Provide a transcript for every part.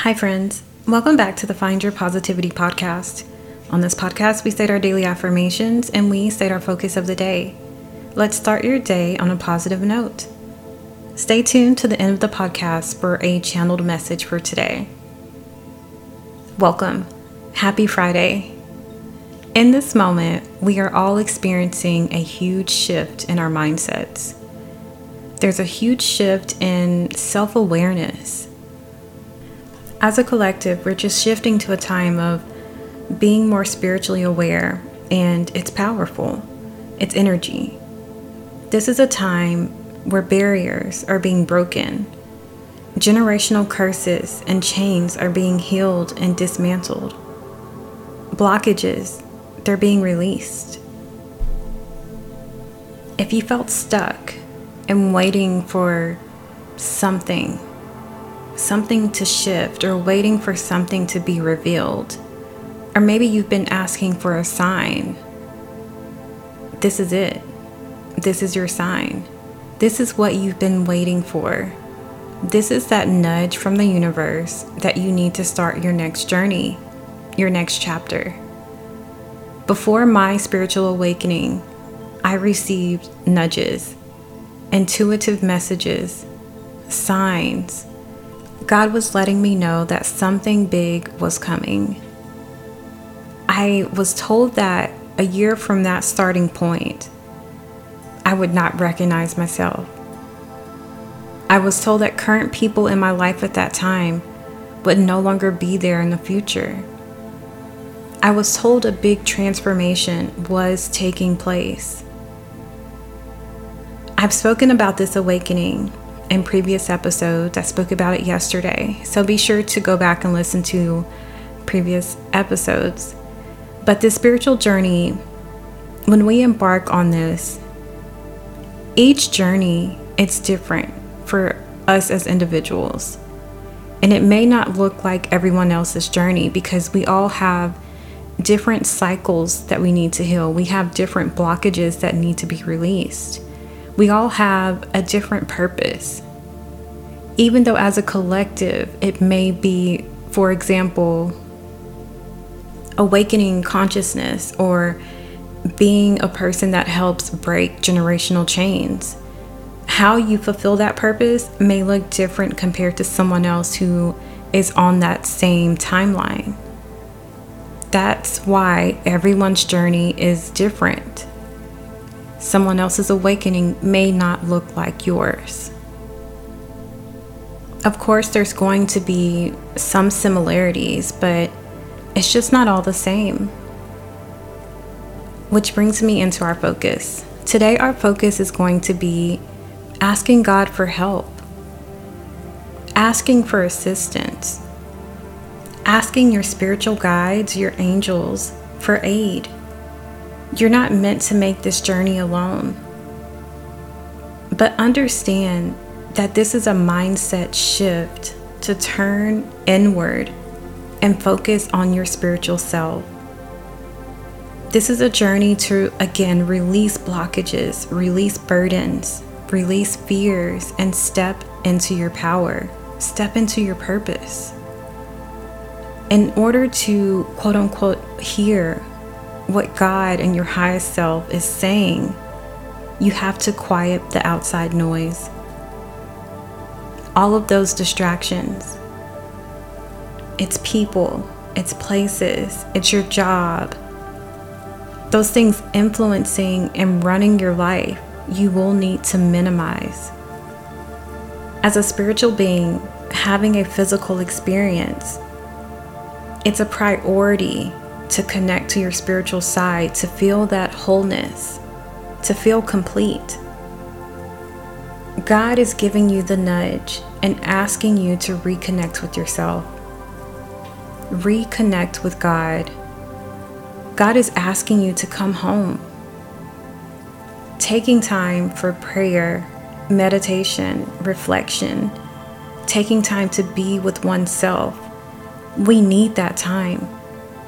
Hi, friends. Welcome back to the Find Your Positivity podcast. On this podcast, we state our daily affirmations and we state our focus of the day. Let's start your day on a positive note. Stay tuned to the end of the podcast for a channeled message for today. Welcome. Happy Friday. In this moment, we are all experiencing a huge shift in our mindsets. There's a huge shift in self awareness. As a collective, we're just shifting to a time of being more spiritually aware, and it's powerful. It's energy. This is a time where barriers are being broken, generational curses and chains are being healed and dismantled, blockages they're being released. If you felt stuck and waiting for something, something to shift, or waiting for something to be revealed, or maybe you've been asking for a sign, this is it. This is your sign. This is what you've been waiting for. This is that nudge from the universe that you need to start your next journey, your next chapter. Before my spiritual awakening, I received nudges, intuitive messages, signs. God was letting me know that something big was coming. I was told that a year from that starting point, I would not recognize myself. I was told that current people in my life at that time would no longer be there in the future. I was told a big transformation was taking place. I've spoken about this awakening in previous episodes. I spoke about it yesterday, so be sure to go back and listen to previous episodes. But this spiritual journey, when we embark on this, each journey it's different for us as individuals. And it may not look like everyone else's journey because we all have different cycles that we need to heal. We have different blockages that need to be released. We all have a different purpose. Even though, as a collective, it may be, for example, awakening consciousness or being a person that helps break generational chains. How you fulfill that purpose may look different compared to someone else who is on that same timeline. That's why everyone's journey is different. Someone else's awakening may not look like yours. Of course, there's going to be some similarities, but it's just not all the same. Which brings me into our focus. Today, our focus is going to be asking God for help, asking for assistance asking your spiritual guides, your angels, for aid. You're not meant to make this journey alone. But understand that this is a mindset shift to turn inward and focus on your spiritual self. This is a journey to again release blockages, release burdens, release fears, and step into your power, step into your purpose in order to quote unquote hear what God and your highest self is saying, you have to quiet the outside noise. All of those distractions. It's people, it's places, it's your job. Those things influencing and running your life, you will need to minimize. As a spiritual being, having a physical experience it's a priority to connect to your spiritual side, to feel that wholeness, to feel complete. God is giving you the nudge and asking you to reconnect with yourself. Reconnect with God. God is asking you to come home. Taking time for prayer, meditation, reflection, taking time to be with oneself we need that time.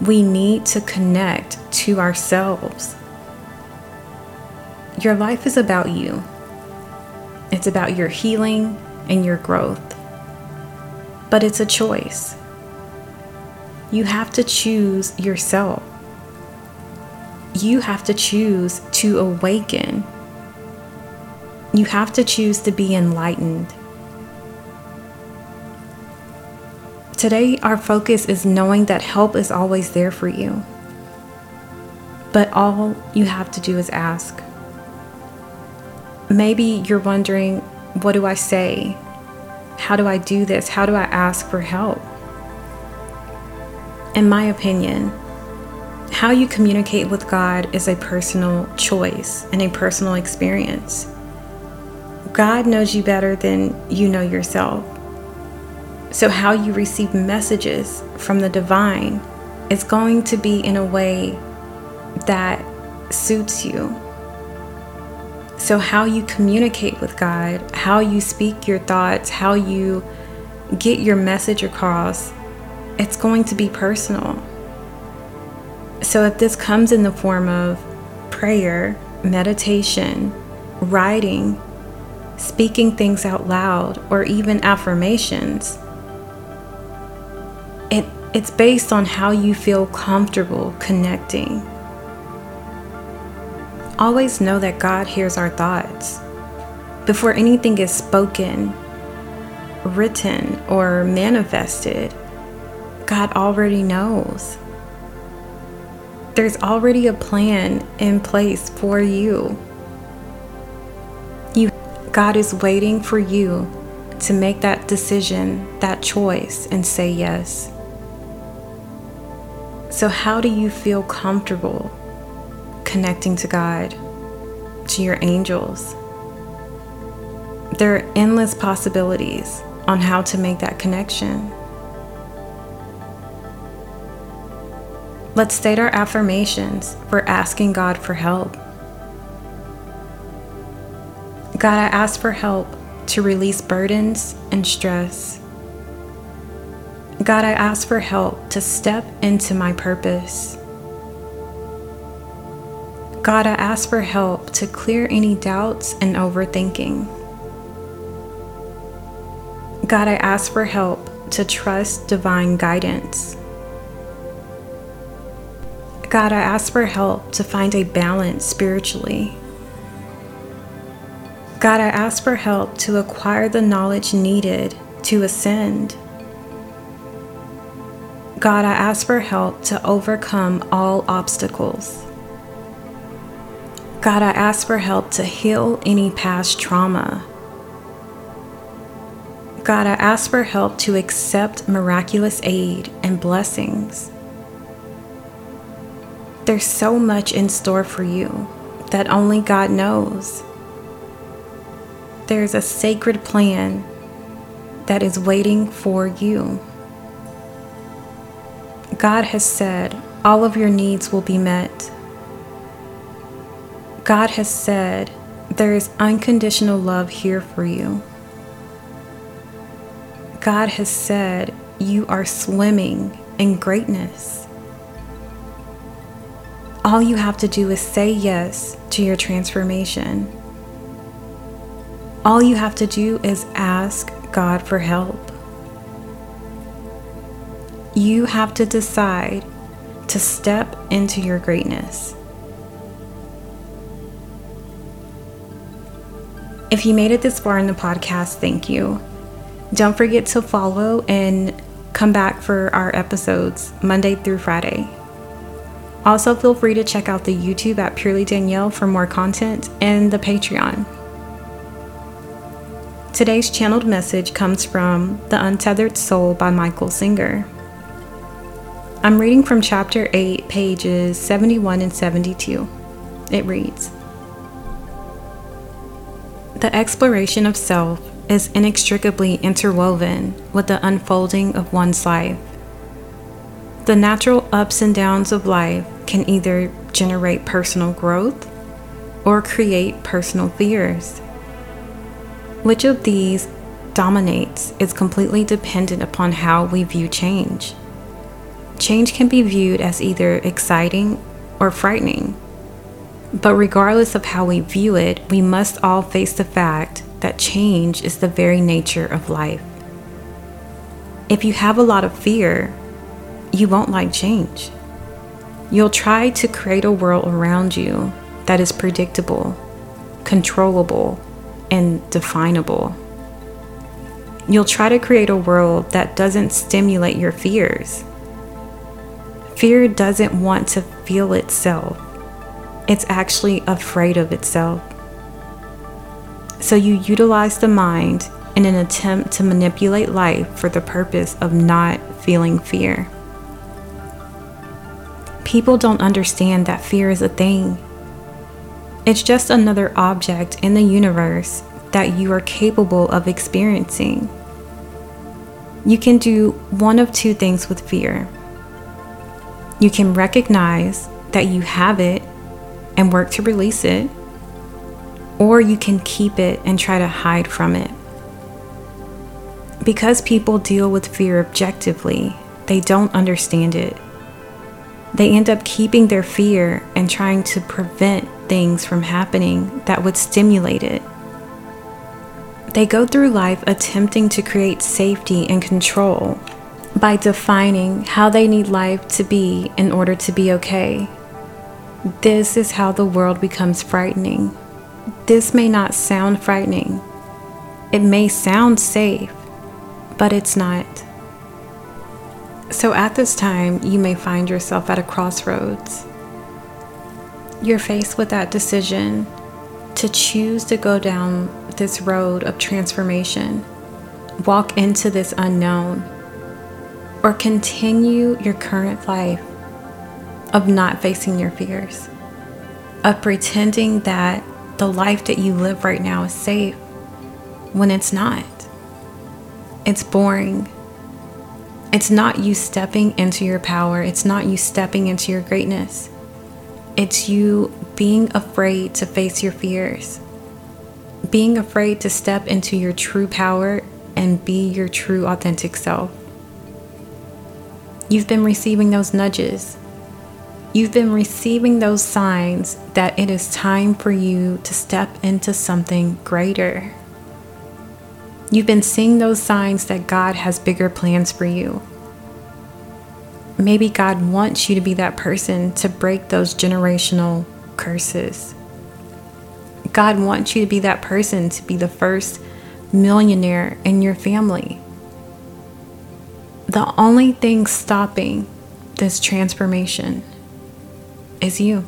We need to connect to ourselves. Your life is about you, it's about your healing and your growth. but it's a choice. You have to choose yourself. You have to choose to awaken. You have to choose to be enlightened. Today, our focus is knowing that help is always there for you. But all you have to do is ask. Maybe you're wondering, what do I say? How do I do this? How do I ask for help? In my opinion, how you communicate with God is a personal choice and a personal experience. God knows you better than you know yourself. So, how you receive messages from the divine is going to be in a way that suits you. So, how you communicate with God, how you speak your thoughts, how you get your message across, it's going to be personal. So, if this comes in the form of prayer, meditation, writing, speaking things out loud, or even affirmations, it, it's based on how you feel comfortable connecting. Always know that God hears our thoughts. Before anything is spoken, written, or manifested, God already knows. There's already a plan in place for you. You God is waiting for you to make that decision, that choice and say yes. So, how do you feel comfortable connecting to God, to your angels? There are endless possibilities on how to make that connection. Let's state our affirmations for asking God for help. God, I ask for help to release burdens and stress. God, I ask for help to step into my purpose. God, I ask for help to clear any doubts and overthinking. God, I ask for help to trust divine guidance. God, I ask for help to find a balance spiritually. God, I ask for help to acquire the knowledge needed to ascend. God, I ask for help to overcome all obstacles. God, I ask for help to heal any past trauma. God, I ask for help to accept miraculous aid and blessings. There's so much in store for you that only God knows. There's a sacred plan that is waiting for you. God has said all of your needs will be met. God has said there is unconditional love here for you. God has said you are swimming in greatness. All you have to do is say yes to your transformation. All you have to do is ask God for help you have to decide to step into your greatness. If you made it this far in the podcast, thank you. Don't forget to follow and come back for our episodes Monday through Friday. Also, feel free to check out the YouTube at Purely Danyell for more content and the Patreon. Today's channeled message comes from The Untethered Soul by Michael Singer. I'm reading from chapter 8, pages 71 and 72. It reads The exploration of self is inextricably interwoven with the unfolding of one's life. The natural ups and downs of life can either generate personal growth or create personal fears. Which of these dominates is completely dependent upon how we view change change can be viewed as either exciting or frightening. But regardless of how we view it, we must all face the fact that change is the very nature of life. If you have a lot of fear, you won't like change. You'll try to create a world around you that is predictable, controllable, and definable. You'll try to create a world that doesn't stimulate your fears. Fear doesn't want to feel itself, it's actually afraid of itself. So you utilize the mind in an attempt to manipulate life for the purpose of not feeling fear. People don't understand that fear is a thing. It's just another object in the universe that you are capable of experiencing. You can do one of two things with fear. You can recognize that you have it and work to release it, or you can keep it and try to hide from it. Because people deal with fear objectively, they don't understand it. They end up keeping their fear and trying to prevent things from happening that would stimulate it. They go through life attempting to create safety and control by defining how they need life to be in order to be okay. This is how the world becomes frightening. This may not sound frightening. It may sound safe, but it's not. So at this time, you may find yourself at a crossroads. You're faced with that decision to choose to go down this road of transformation, walk into this unknown, or continue your current life of not facing your fears, of pretending that the life that you live right now is safe when it's not. It's boring. It's not you stepping into your power, it's not you stepping into your greatness. It's you being afraid to face your fears, being afraid to step into your true power and be your true authentic self. You've been receiving those nudges. You've been receiving those signs that it is time for you to step into something greater. You've been seeing those signs that God has bigger plans for you. Maybe God wants you to be that person to break those generational curses. God wants you to be that person to be the first millionaire in your family. The only thing stopping this transformation is you.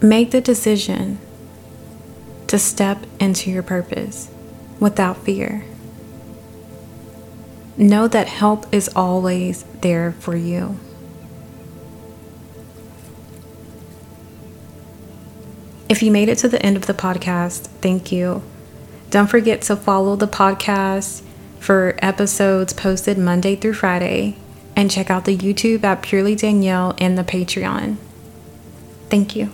Make the decision to step into your purpose without fear. Know that help is always there for you. If you made it to the end of the podcast, thank you. Don't forget to follow the podcast for episodes posted Monday through Friday and check out the YouTube at Purely Danyell and the Patreon. Thank you.